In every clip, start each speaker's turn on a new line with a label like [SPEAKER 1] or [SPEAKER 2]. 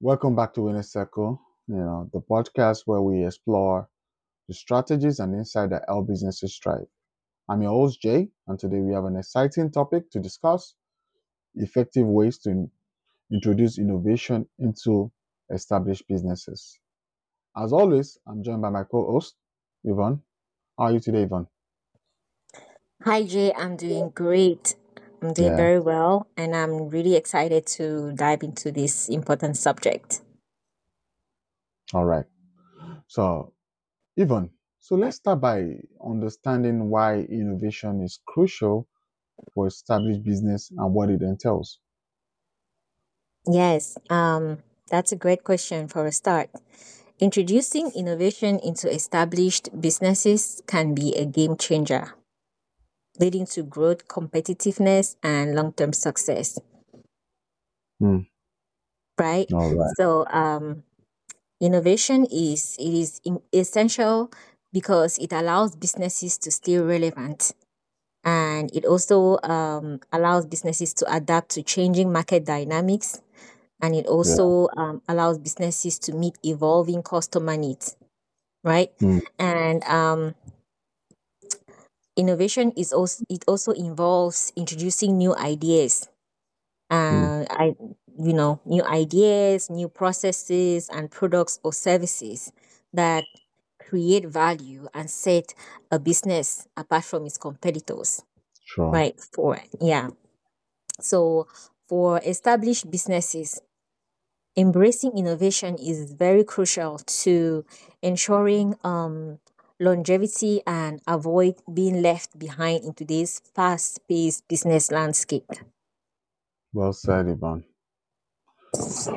[SPEAKER 1] Welcome back to Winner Circle, you know, the podcast where we explore the strategies and insight that help businesses thrive. I'm your host, Jay, and today we have an exciting topic to discuss effective ways to in- introduce innovation into established businesses. As always, I'm joined by my co host, Yvonne. How are you today, Yvonne?
[SPEAKER 2] Hi, Jay. I'm doing great. I'm doing
[SPEAKER 1] Yeah,
[SPEAKER 2] very well, and I'm really excited to dive into this important subject.
[SPEAKER 1] all right. So, Yvonne, so let's start by understanding why innovation is crucial for established business and what it entails.
[SPEAKER 2] Yes, um, that's a great question for a start. Introducing innovation into established businesses can be a game changer, leading to growth, competitiveness, and long term success,
[SPEAKER 1] Hmm,
[SPEAKER 2] right?
[SPEAKER 1] right.
[SPEAKER 2] So, um, innovation is it is essential because it allows businesses to stay relevant. And it also um, allows businesses to adapt to changing market dynamics. And it
[SPEAKER 1] Yeah.
[SPEAKER 2] also um, allows businesses to meet evolving customer needs right?
[SPEAKER 1] Hmm,
[SPEAKER 2] and um, innovation is also it also involves introducing new ideas.
[SPEAKER 1] Hmm,
[SPEAKER 2] uh, I, you know, new ideas, new processes, and products or services that create value and set a business apart from its competitors,
[SPEAKER 1] sure.
[SPEAKER 2] right? For yeah, so for established businesses, embracing innovation is very crucial to ensuring um, longevity and avoid being left behind in today's fast-paced business landscape.
[SPEAKER 1] Well said, Yvonne.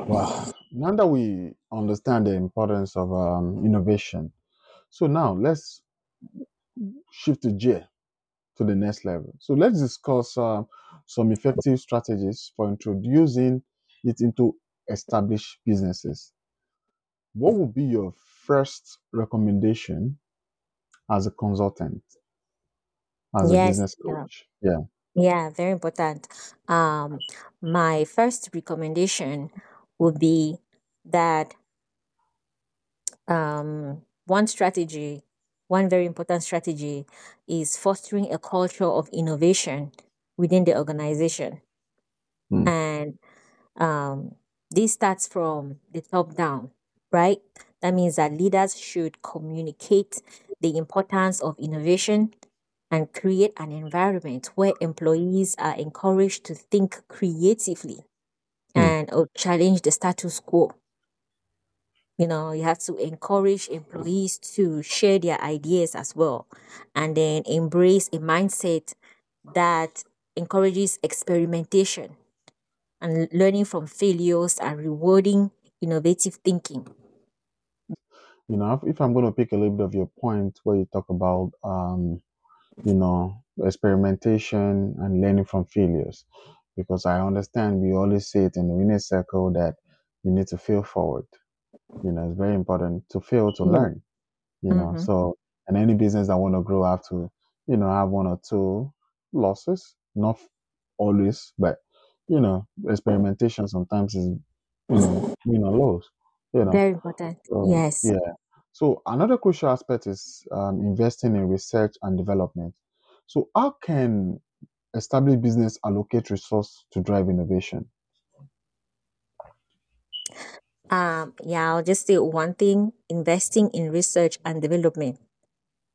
[SPEAKER 1] Wow. Now that we understand the importance of um, innovation, so now let's shift the gear to the next level. So let's discuss um, some effective strategies for introducing it into established businesses. What would be your first recommendation as a consultant, as a
[SPEAKER 2] Yes,
[SPEAKER 1] business
[SPEAKER 2] yeah.
[SPEAKER 1] coach? Yeah.
[SPEAKER 2] Yeah, very important. Um, my first recommendation would be that um, one strategy, one very important strategy is fostering a culture of innovation within the organization.
[SPEAKER 1] Hmm.
[SPEAKER 2] And um, this starts from the top down, right? That means that leaders should communicate the importance of innovation and create an environment where employees are encouraged to think creatively
[SPEAKER 1] Hmm.
[SPEAKER 2] and or challenge the status quo. You know, you have to encourage employees to share their ideas as well and then embrace a mindset that encourages experimentation and learning from failures and rewarding innovative thinking.
[SPEAKER 1] You know, if, I'm going to pick a little bit of your point where you talk about, um, you know, experimentation and learning from failures, because I understand we always say it in the winner circle that you need to fail forward. You know, it's very important to fail to learn. You know,
[SPEAKER 2] Mm-hmm.
[SPEAKER 1] so and any business that want to grow have to, you know, have one or two losses, not always, but you know, experimentation sometimes is, you know, win or lose. You know,
[SPEAKER 2] Very important.
[SPEAKER 1] so
[SPEAKER 2] Yes.
[SPEAKER 1] yeah. So another crucial aspect is um, investing in research and development. So how can established business allocate resource to drive innovation?
[SPEAKER 2] Um, yeah, I'll just say one thing, investing in research and development.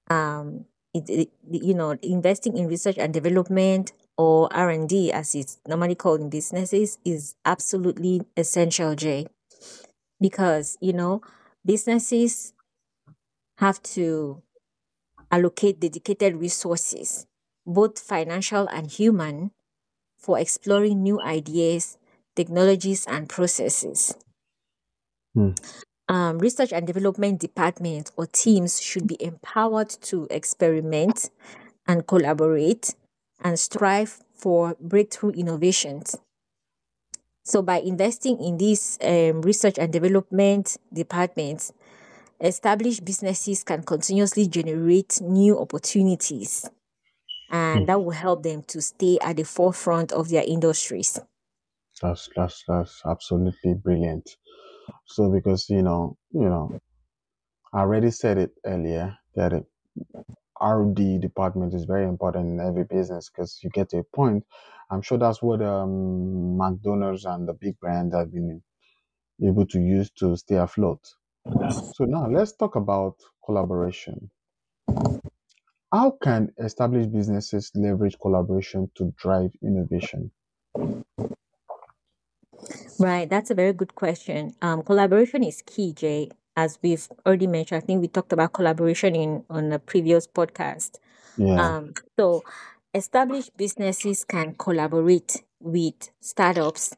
[SPEAKER 2] Um, it, it, you know, investing in research and development or R&D as it's normally called in businesses is absolutely essential, Jay, because, you know, businesses have to allocate dedicated resources, both financial and human, for exploring new ideas, technologies, and processes.
[SPEAKER 1] Hmm.
[SPEAKER 2] Um, research and development departments or teams should be empowered to experiment and collaborate and strive for breakthrough innovations. So, by investing in these um, research and development departments, established businesses can continuously generate new opportunities, and
[SPEAKER 1] Hmm.
[SPEAKER 2] that will help them to stay at the forefront of their industries.
[SPEAKER 1] That's that's that's absolutely brilliant. So because you know, you know, I already said it earlier that it, R&D department is very important in every business because you get to a point. I'm sure that's what um, McDonald's and the big brands have been able to use to stay afloat. So now let's talk about collaboration. How can established businesses leverage collaboration to drive innovation?
[SPEAKER 2] Right, that's a very good question. Um, collaboration is key, Jay. As we've already mentioned, I think we talked about collaboration in on a previous podcast.
[SPEAKER 1] Yeah.
[SPEAKER 2] Um, so established businesses can collaborate with startups,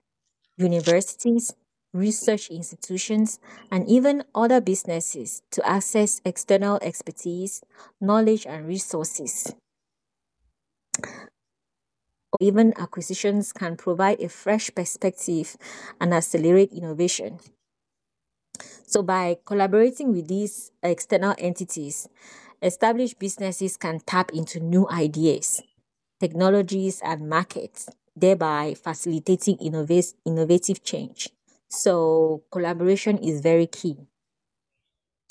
[SPEAKER 2] universities, research institutions, and even other businesses to access external expertise, knowledge, and resources. Or even acquisitions can provide a fresh perspective and accelerate innovation. So, by collaborating with these external entities, established businesses can tap into new ideas, technologies, and markets, thereby facilitating innovative change. So, collaboration is very key.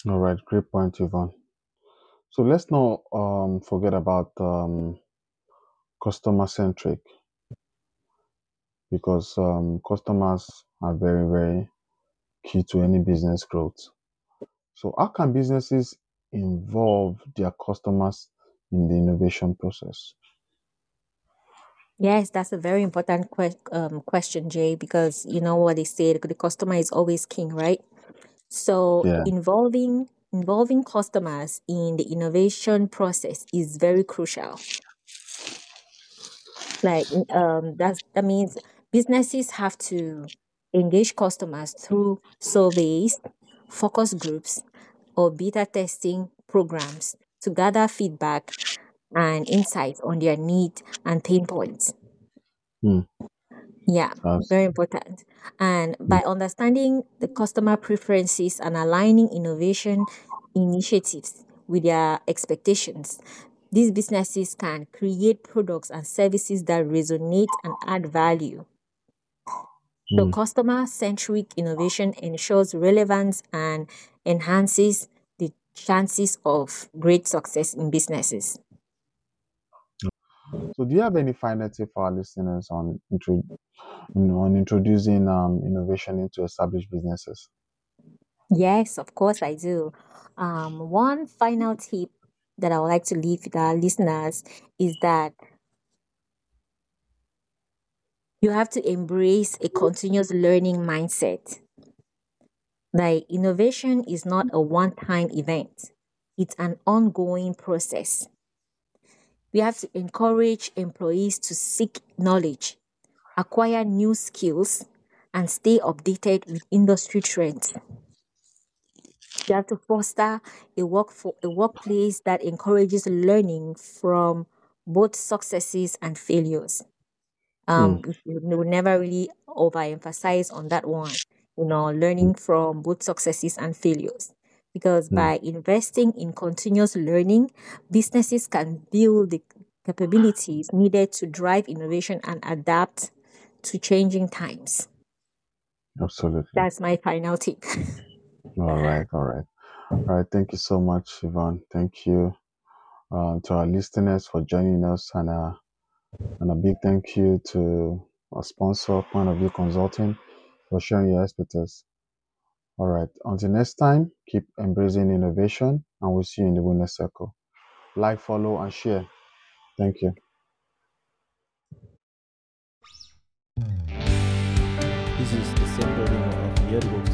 [SPEAKER 1] All right, great point, Yvonne. So let's not um, forget about um, customer centric because um, customers are very, very key to any business growth. So, how can businesses involve their customers in the innovation process?
[SPEAKER 2] Yes, that's a very important que- um, question, Jay, because you know what they say, the customer is always king, right? So
[SPEAKER 1] Yeah.
[SPEAKER 2] involving involving customers in the innovation process is very crucial. Like um that's that means businesses have to engage customers through surveys, focus groups, or beta testing programs to gather feedback and insights on their needs and pain points.
[SPEAKER 1] Hmm.
[SPEAKER 2] Yeah,
[SPEAKER 1] That's
[SPEAKER 2] very important. And by understanding the customer preferences and aligning innovation initiatives with their expectations, these businesses can create products and services that resonate and add value. So,
[SPEAKER 1] Hmm.
[SPEAKER 2] customer centric innovation ensures relevance and enhances the chances of great success in businesses.
[SPEAKER 1] So, do you have any final tip for our listeners on intro, you know, on introducing um, innovation into established businesses?
[SPEAKER 2] Yes, of course, I do. Um, one final tip that I would like to leave with our listeners is that you have to embrace a continuous learning mindset. Like, innovation is not a one time event, it's an ongoing process. We have to encourage employees to seek knowledge, acquire new skills, and stay updated with industry trends. You have to foster a work for a workplace that encourages learning from both successes and failures. Um, we we never really overemphasize on that one. You know, learning from both successes and failures. Because
[SPEAKER 1] Hmm.
[SPEAKER 2] by investing in continuous learning, businesses can build the capabilities needed to drive innovation and adapt to changing times.
[SPEAKER 1] Absolutely.
[SPEAKER 2] That's my final tip.
[SPEAKER 1] All right, all right. All right, thank you so much, Yvonne. Thank you uh, to our listeners for joining us, and, uh, and a big thank you to our sponsor, Point of View Consulting, for sharing your expertise. All right, until next time, keep embracing innovation, and we'll see you in the winner circle. Like, follow, and share. Thank you.
[SPEAKER 3] This is the symbol of the Yearbook